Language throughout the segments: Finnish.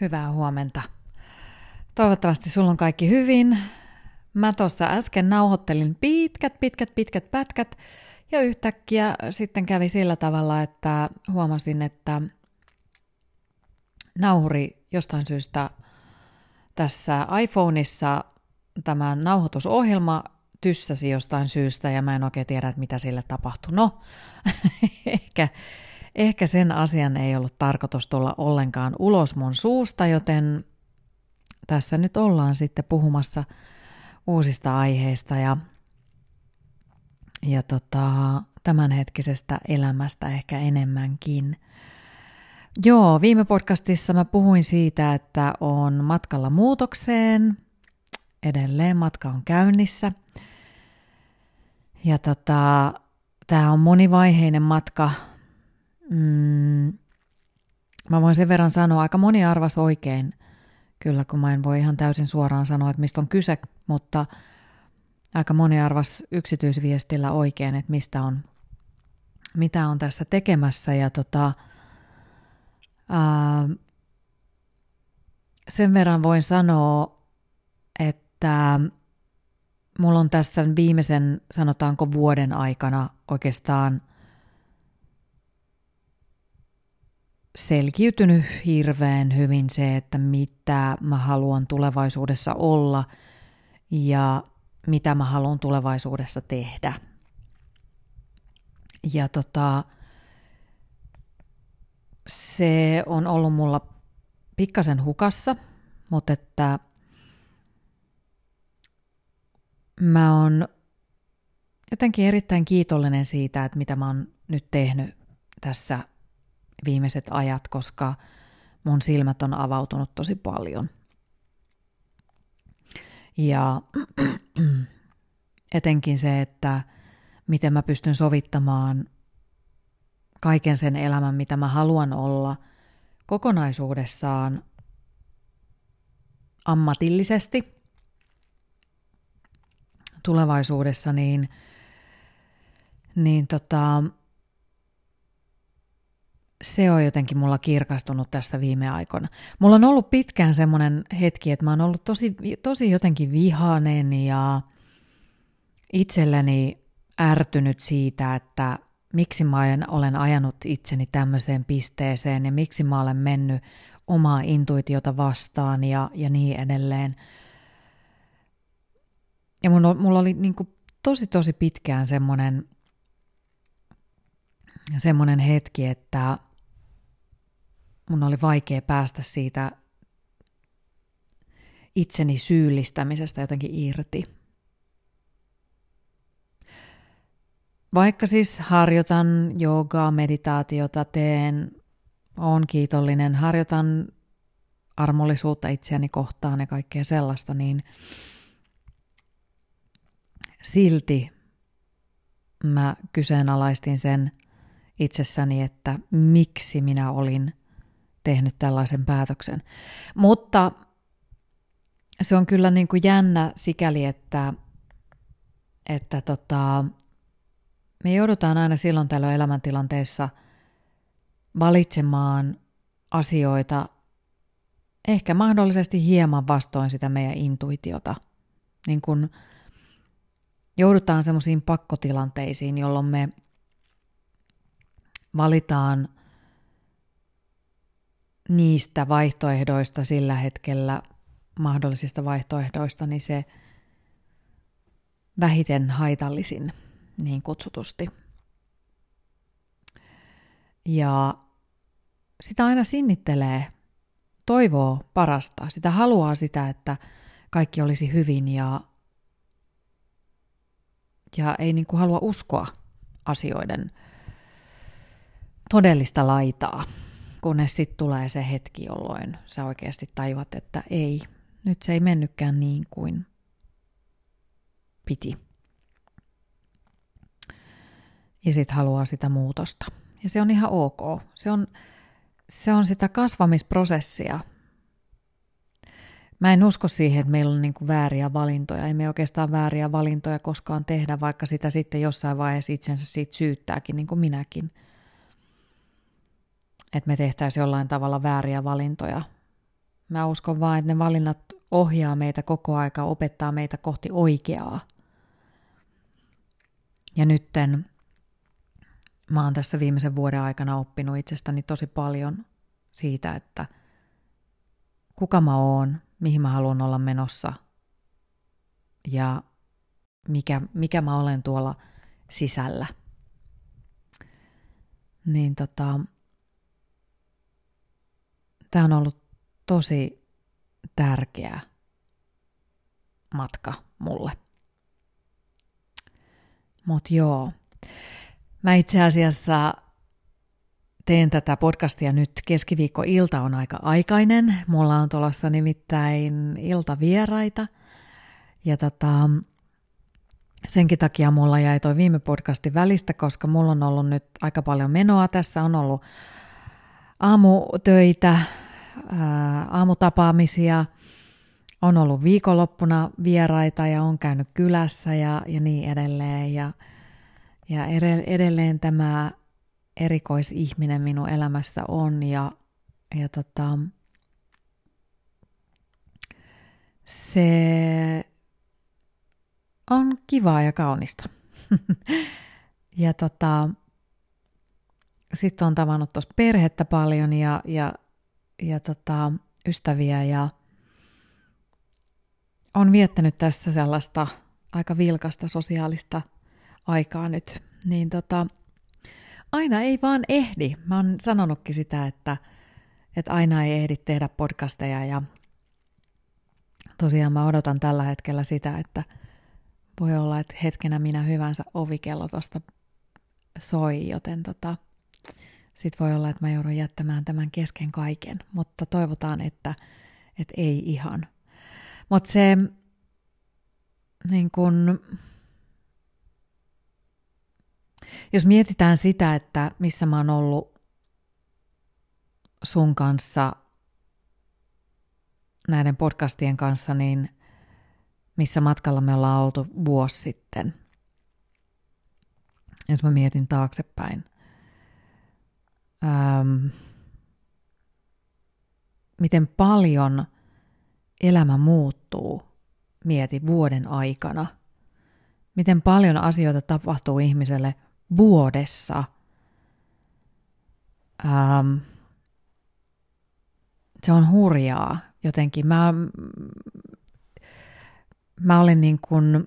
Hyvää huomenta. Toivottavasti sulla on kaikki hyvin. Mä tuossa äsken nauhoittelin pitkät, pitkät, pitkät pätkät ja yhtäkkiä sitten kävi sillä tavalla, että huomasin, että nauhuri jostain syystä tässä iPhoneissa tämä nauhoitusohjelma tyssäsi jostain syystä ja mä en oikein tiedä, että mitä sille tapahtui. No, ehkä, ehkä sen asian ei ollut tarkoitus tulla ollenkaan ulos mun suusta, joten tässä nyt ollaan sitten puhumassa uusista aiheista ja, ja tota, tämänhetkisestä elämästä ehkä enemmänkin. Joo, viime podcastissa mä puhuin siitä, että on matkalla muutokseen. Edelleen matka on käynnissä. Ja tota, tämä on monivaiheinen matka. Mm, mä voin sen verran sanoa, aika moni arvas oikein, kyllä kun mä en voi ihan täysin suoraan sanoa, että mistä on kyse, mutta aika moni arvas yksityisviestillä oikein, että mistä on, mitä on tässä tekemässä. Ja tota, ää, sen verran voin sanoa, että mulla on tässä viimeisen, sanotaanko vuoden aikana oikeastaan selkiytynyt hirveän hyvin se, että mitä mä haluan tulevaisuudessa olla ja mitä mä haluan tulevaisuudessa tehdä. Ja tota, se on ollut mulla pikkasen hukassa, mutta että mä oon jotenkin erittäin kiitollinen siitä, että mitä mä oon nyt tehnyt tässä viimeiset ajat, koska mun silmät on avautunut tosi paljon. Ja etenkin se, että miten mä pystyn sovittamaan kaiken sen elämän, mitä mä haluan olla kokonaisuudessaan ammatillisesti tulevaisuudessa, niin, niin tota, se on jotenkin mulla kirkastunut tässä viime aikoina. Mulla on ollut pitkään semmoinen hetki, että mä oon ollut tosi, tosi jotenkin vihainen ja itselleni ärtynyt siitä, että miksi mä olen ajanut itseni tämmöiseen pisteeseen ja miksi mä olen mennyt omaa intuitiota vastaan ja, ja niin edelleen. Ja mulla, mulla oli niin kuin tosi tosi pitkään semmoinen, semmoinen hetki, että mun oli vaikea päästä siitä itseni syyllistämisestä jotenkin irti. Vaikka siis harjoitan joogaa, meditaatiota, teen, on kiitollinen, harjoitan armollisuutta itseäni kohtaan ja kaikkea sellaista, niin silti mä kyseenalaistin sen itsessäni, että miksi minä olin tehnyt tällaisen päätöksen. Mutta se on kyllä niin kuin jännä sikäli, että, että tota, me joudutaan aina silloin tällöin elämäntilanteessa valitsemaan asioita ehkä mahdollisesti hieman vastoin sitä meidän intuitiota. Niin kun joudutaan semmoisiin pakkotilanteisiin, jolloin me valitaan – niistä vaihtoehdoista sillä hetkellä, mahdollisista vaihtoehdoista, niin se vähiten haitallisin niin kutsutusti. Ja sitä aina sinnittelee, toivoo parasta, sitä haluaa sitä, että kaikki olisi hyvin ja, ja ei niin kuin halua uskoa asioiden todellista laitaa kunnes sitten tulee se hetki, jolloin sä oikeasti tajuat, että ei, nyt se ei mennytkään niin kuin piti. Ja sitten haluaa sitä muutosta. Ja se on ihan ok. Se on, se on sitä kasvamisprosessia. Mä en usko siihen, että meillä on niin vääriä valintoja. Ei me oikeastaan vääriä valintoja koskaan tehdä, vaikka sitä sitten jossain vaiheessa itsensä siitä syyttääkin, niin kuin minäkin – että me tehtäisiin jollain tavalla vääriä valintoja. Mä uskon vaan, että ne valinnat ohjaa meitä koko aika, opettaa meitä kohti oikeaa. Ja nytten mä oon tässä viimeisen vuoden aikana oppinut itsestäni tosi paljon siitä, että kuka mä oon, mihin mä haluan olla menossa ja mikä, mikä mä olen tuolla sisällä. Niin tota, tämä on ollut tosi tärkeä matka mulle. Mut joo, mä itse asiassa teen tätä podcastia nyt keskiviikko-ilta on aika aikainen. Mulla on tulossa nimittäin iltavieraita. Ja tota, senkin takia mulla jäi toi viime podcastin välistä, koska mulla on ollut nyt aika paljon menoa. Tässä on ollut aamutöitä, aamutapaamisia, on ollut viikonloppuna vieraita ja on käynyt kylässä ja, ja niin edelleen. Ja, ja edelleen tämä erikoisihminen minun elämässä on ja, ja tota, se on kivaa ja kaunista. ja tota, sitten on tavannut tuossa perhettä paljon ja, ja, ja tota, ystäviä ja on viettänyt tässä sellaista aika vilkasta sosiaalista aikaa nyt. Niin tota, aina ei vaan ehdi. Mä oon sanonutkin sitä, että, että aina ei ehdi tehdä podcasteja ja tosiaan mä odotan tällä hetkellä sitä, että voi olla, että hetkenä minä hyvänsä ovikello tuosta soi, joten tota, sit voi olla, että mä joudun jättämään tämän kesken kaiken, mutta toivotaan, että, että ei ihan. Mutta se niin kun, jos mietitään sitä, että missä mä oon ollut sun kanssa näiden podcastien kanssa, niin missä matkalla me ollaan oltu vuosi sitten. Jos mä mietin taaksepäin. Ähm, miten paljon elämä muuttuu, mieti vuoden aikana. Miten paljon asioita tapahtuu ihmiselle vuodessa. Ähm, se on hurjaa jotenkin. Mä, mä olin niin kuin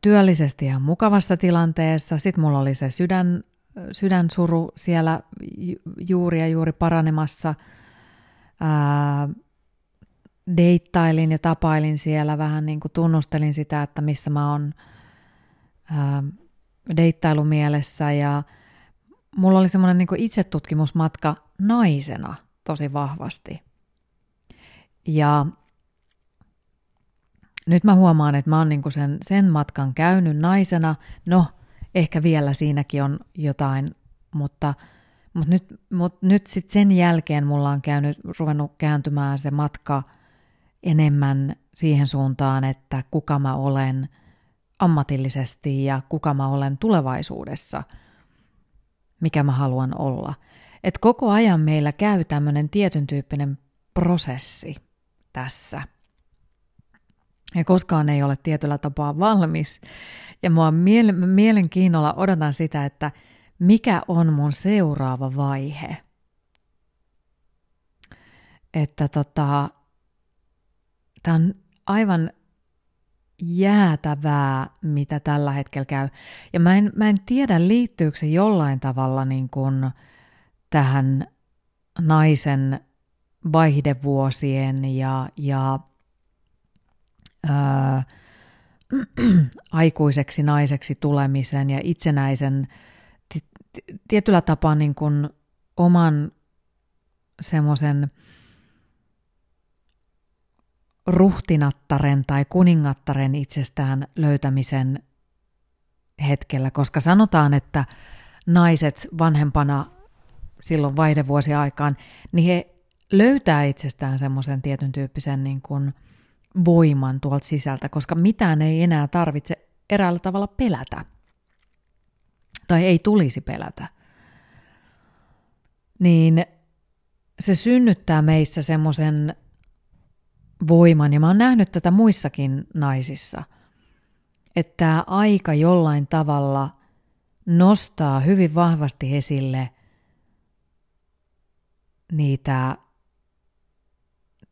työllisesti ja mukavassa tilanteessa. Sitten mulla oli se sydän, sydänsuru siellä juuri ja juuri paranemassa. Deittailin ja tapailin siellä, vähän niin kuin tunnustelin sitä, että missä mä oon deittailumielessä ja mulla oli semmoinen niin itsetutkimusmatka naisena tosi vahvasti. Ja nyt mä huomaan, että mä oon niin sen, sen matkan käynyt naisena. No, ehkä vielä siinäkin on jotain, mutta, mutta nyt, mutta nyt sitten sen jälkeen mulla on käynyt, ruvennut kääntymään se matka – enemmän siihen suuntaan, että kuka mä olen ammatillisesti ja kuka mä olen tulevaisuudessa, mikä mä haluan olla. Et koko ajan meillä käy tämmöinen tietyn tyyppinen prosessi tässä. Ja koskaan ei ole tietyllä tapaa valmis. Ja mua miele- mielenkiinnolla odotan sitä, että mikä on mun seuraava vaihe. Että tota, Tämä on aivan jäätävää, mitä tällä hetkellä käy. Ja mä en, mä en tiedä, liittyykö se jollain tavalla niin kuin tähän naisen vaihdevuosien ja, ja ää, aikuiseksi naiseksi tulemisen ja itsenäisen tietyllä tapaa niin kuin oman semmoisen ruhtinattaren tai kuningattaren itsestään löytämisen hetkellä, koska sanotaan, että naiset vanhempana silloin vaihdevuosiaikaan, niin he löytää itsestään semmoisen tietyn tyyppisen niin kuin voiman tuolta sisältä, koska mitään ei enää tarvitse eräällä tavalla pelätä. Tai ei tulisi pelätä. Niin se synnyttää meissä semmoisen voiman, ja mä oon nähnyt tätä muissakin naisissa, että aika jollain tavalla nostaa hyvin vahvasti esille niitä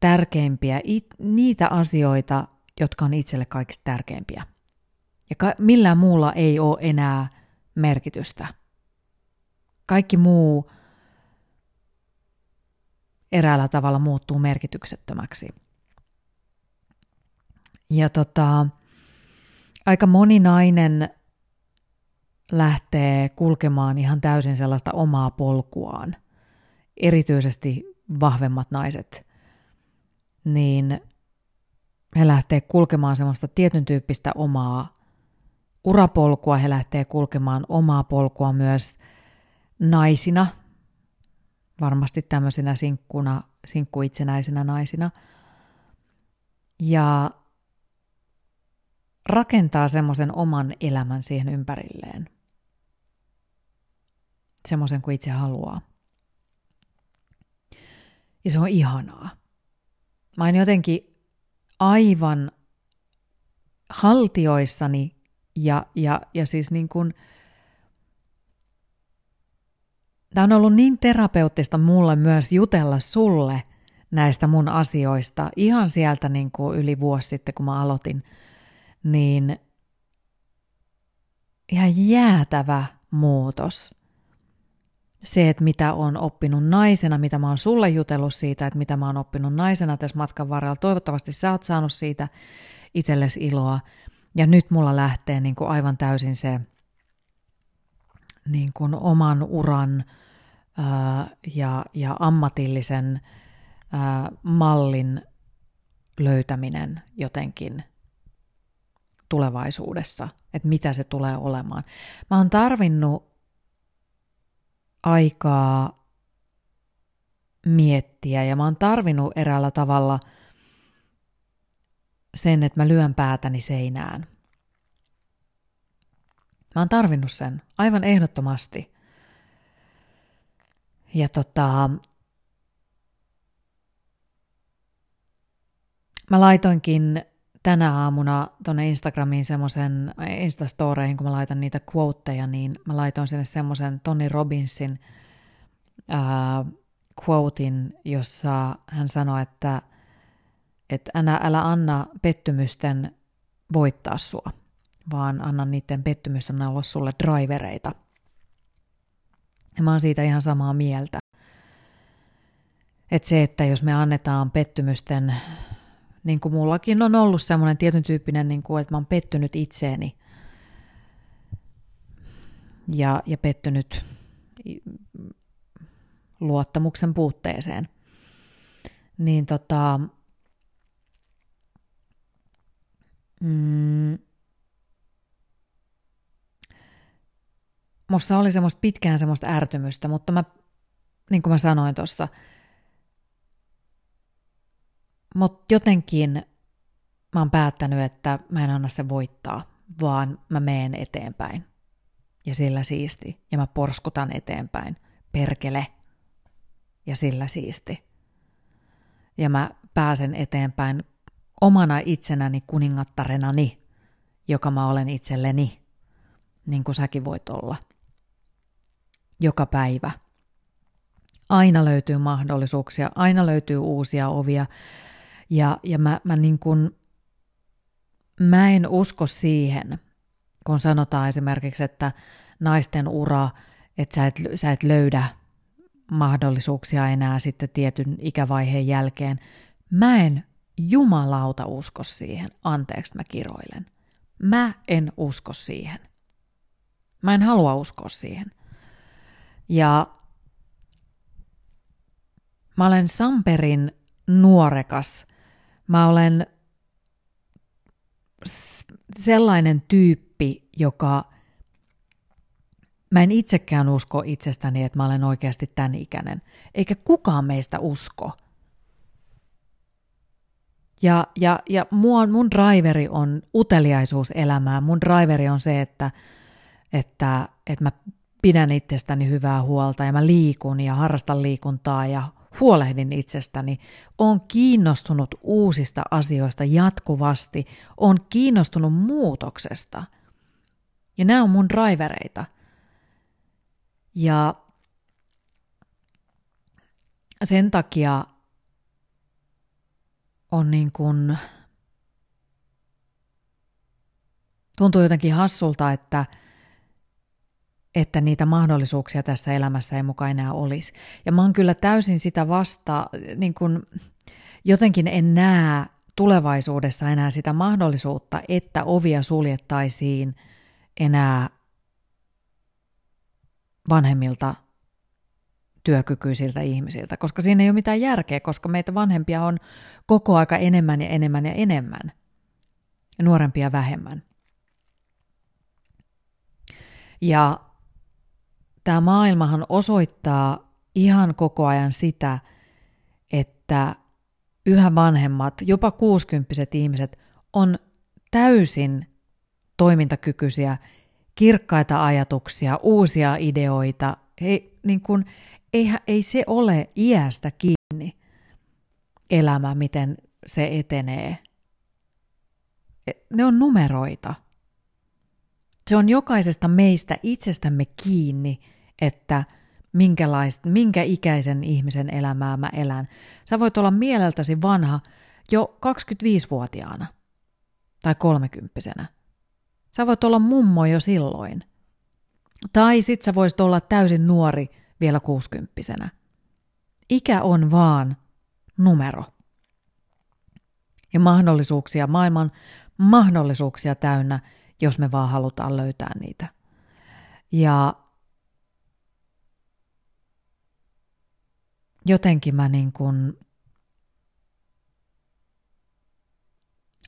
tärkeimpiä, niitä asioita, jotka on itselle kaikista tärkeimpiä. Ja ka- millään muulla ei ole enää merkitystä. Kaikki muu eräällä tavalla muuttuu merkityksettömäksi. Ja tota, aika moni nainen lähtee kulkemaan ihan täysin sellaista omaa polkuaan. Erityisesti vahvemmat naiset, niin he lähtee kulkemaan semmoista tietyn tyyppistä omaa urapolkua, he lähtee kulkemaan omaa polkua myös naisina, varmasti tämmöisenä sinkkuna, sinkkuitsenäisenä naisina. Ja rakentaa semmoisen oman elämän siihen ympärilleen. Semmoisen kuin itse haluaa. Ja se on ihanaa. Mä oon jotenkin aivan haltioissani ja, ja, ja siis niin kuin, tämä on ollut niin terapeuttista mulle myös jutella sulle näistä mun asioista ihan sieltä niin kuin yli vuosi sitten, kun mä aloitin, niin ihan jäätävä muutos. Se, että mitä on oppinut naisena, mitä mä oon sulle jutellut siitä, että mitä mä oon oppinut naisena tässä matkan varrella. Toivottavasti sä oot saanut siitä itsellesi iloa. Ja nyt mulla lähtee niin kuin aivan täysin se niin kuin oman uran ää, ja, ja ammatillisen ää, mallin löytäminen jotenkin tulevaisuudessa, että mitä se tulee olemaan. Mä oon tarvinnut aikaa miettiä ja mä oon tarvinnut eräällä tavalla – sen, että mä lyön päätäni seinään. Mä oon tarvinnut sen aivan ehdottomasti. Ja tota, mä laitoinkin tänä aamuna tuonne Instagramiin semmoisen Instastoreihin, kun mä laitan niitä quoteja, niin mä laitoin sinne semmoisen Tony Robbinsin ää, quotein, jossa hän sanoi, että että älä, älä anna pettymysten voittaa sua, vaan anna niiden pettymysten olla sulle drivereita. Ja mä oon siitä ihan samaa mieltä. Että se, että jos me annetaan pettymysten, niin kuin mullakin on ollut semmoinen tietyn tyyppinen, niin kuin, että mä oon pettynyt itseeni ja, ja pettynyt luottamuksen puutteeseen, niin tota, Mm. Musta oli semmoista pitkään semmoista ärtymystä, mutta mä, niin kuin mä sanoin tuossa, mutta jotenkin mä oon päättänyt, että mä en anna se voittaa, vaan mä meen eteenpäin. Ja sillä siisti. Ja mä porskutan eteenpäin. Perkele. Ja sillä siisti. Ja mä pääsen eteenpäin omana itsenäni kuningattarenani, joka mä olen itselleni, niin kuin säkin voit olla. Joka päivä. Aina löytyy mahdollisuuksia, aina löytyy uusia ovia. Ja, ja mä, mä, niin kuin, mä en usko siihen, kun sanotaan esimerkiksi, että naisten ura, että sä et, sä et löydä mahdollisuuksia enää sitten tietyn ikävaiheen jälkeen. Mä en jumalauta usko siihen. Anteeksi, mä kiroilen. Mä en usko siihen. Mä en halua uskoa siihen. Ja mä olen Samperin nuorekas. Mä olen sellainen tyyppi, joka mä en itsekään usko itsestäni, että mä olen oikeasti tämän ikäinen. Eikä kukaan meistä usko, ja, ja, ja mua, mun driveri on uteliaisuus elämää. Mun driveri on se, että, että, että mä pidän itsestäni hyvää huolta ja mä liikun ja harrastan liikuntaa ja huolehdin itsestäni, on kiinnostunut uusista asioista jatkuvasti, on kiinnostunut muutoksesta. Ja nämä on mun drivereita. Ja sen takia on niin kuin, tuntuu jotenkin hassulta, että, että niitä mahdollisuuksia tässä elämässä ei mukaan enää olisi. Ja mä oon kyllä täysin sitä vasta, niin kuin, jotenkin en näe tulevaisuudessa enää sitä mahdollisuutta, että ovia suljettaisiin enää vanhemmilta työkykyisiltä ihmisiltä, koska siinä ei ole mitään järkeä, koska meitä vanhempia on koko aika enemmän ja enemmän ja enemmän, ja nuorempia vähemmän. Ja tämä maailmahan osoittaa ihan koko ajan sitä, että yhä vanhemmat, jopa kuusikymppiset ihmiset on täysin toimintakykyisiä, kirkkaita ajatuksia, uusia ideoita. He, niin kuin, eihän, ei se ole iästä kiinni elämä, miten se etenee. E, ne on numeroita. Se on jokaisesta meistä itsestämme kiinni, että minkälaista, minkä ikäisen ihmisen elämää mä elän. Sä voit olla mieleltäsi vanha jo 25-vuotiaana tai 30 Sä voit olla mummo jo silloin. Tai sit sä voisit olla täysin nuori vielä kuusikymppisenä. Ikä on vaan numero. Ja mahdollisuuksia, maailman mahdollisuuksia täynnä, jos me vaan halutaan löytää niitä. Ja jotenkin mä niin kuin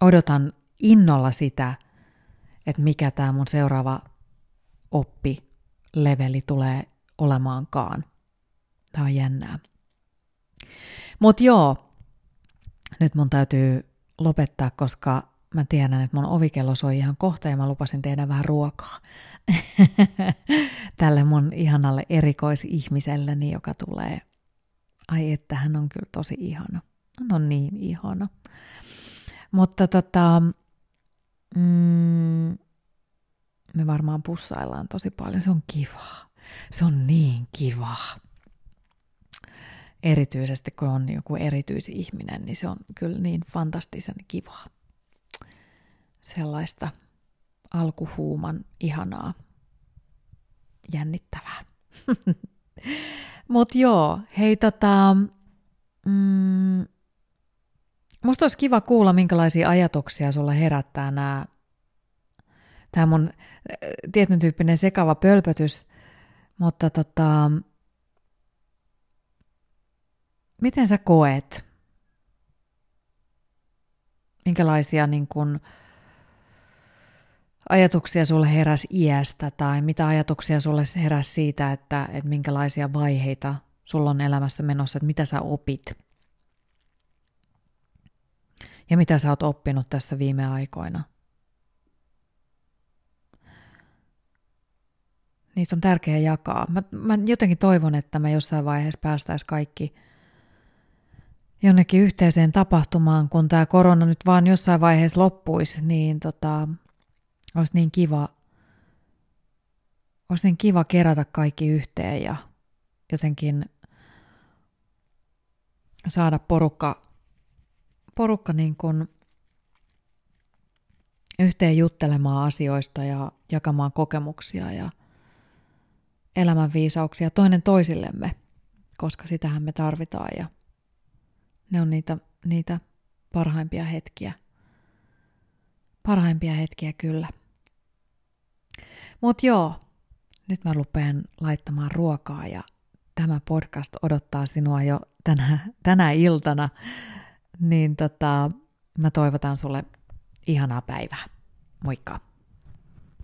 odotan innolla sitä, että mikä tämä mun seuraava oppileveli tulee olemaankaan. Tämä on jännää. Mutta joo, nyt mun täytyy lopettaa, koska mä tiedän, että mun ovikello soi ihan kohta ja mä lupasin tehdä vähän ruokaa tälle mun ihanalle erikoisihmiselleni, joka tulee. Ai että hän on kyllä tosi ihana. Hän on niin ihana. Mutta tota, mm, me varmaan pussaillaan tosi paljon. Se on kivaa. Se on niin kiva. Erityisesti kun on joku erityisihminen, niin se on kyllä niin fantastisen kivaa. Sellaista alkuhuuman ihanaa, jännittävää. Mut joo, hei tota, mm, musta olisi kiva kuulla, minkälaisia ajatuksia sulla herättää nämä, tämä mun tietyn tyyppinen sekava pölpötys mutta tota, miten sä koet? Minkälaisia niin kun, ajatuksia sulle heräsi iästä tai mitä ajatuksia sulle heräsi siitä, että, että minkälaisia vaiheita sulla on elämässä menossa, että mitä sä opit? Ja mitä sä oot oppinut tässä viime aikoina? niitä on tärkeää jakaa. Mä, mä jotenkin toivon, että me jossain vaiheessa päästäisiin kaikki jonnekin yhteiseen tapahtumaan, kun tämä korona nyt vaan jossain vaiheessa loppuisi, niin tota, olisi niin kiva, olisi niin kiva kerätä kaikki yhteen ja jotenkin saada porukka, porukka niin kuin yhteen juttelemaan asioista ja jakamaan kokemuksia ja – elämänviisauksia toinen toisillemme, koska sitähän me tarvitaan ja ne on niitä, niitä parhaimpia hetkiä. Parhaimpia hetkiä kyllä. Mutta joo, nyt mä rupean laittamaan ruokaa ja tämä podcast odottaa sinua jo tänä, tänä iltana, niin tota, mä toivotan sulle ihanaa päivää. Moikka!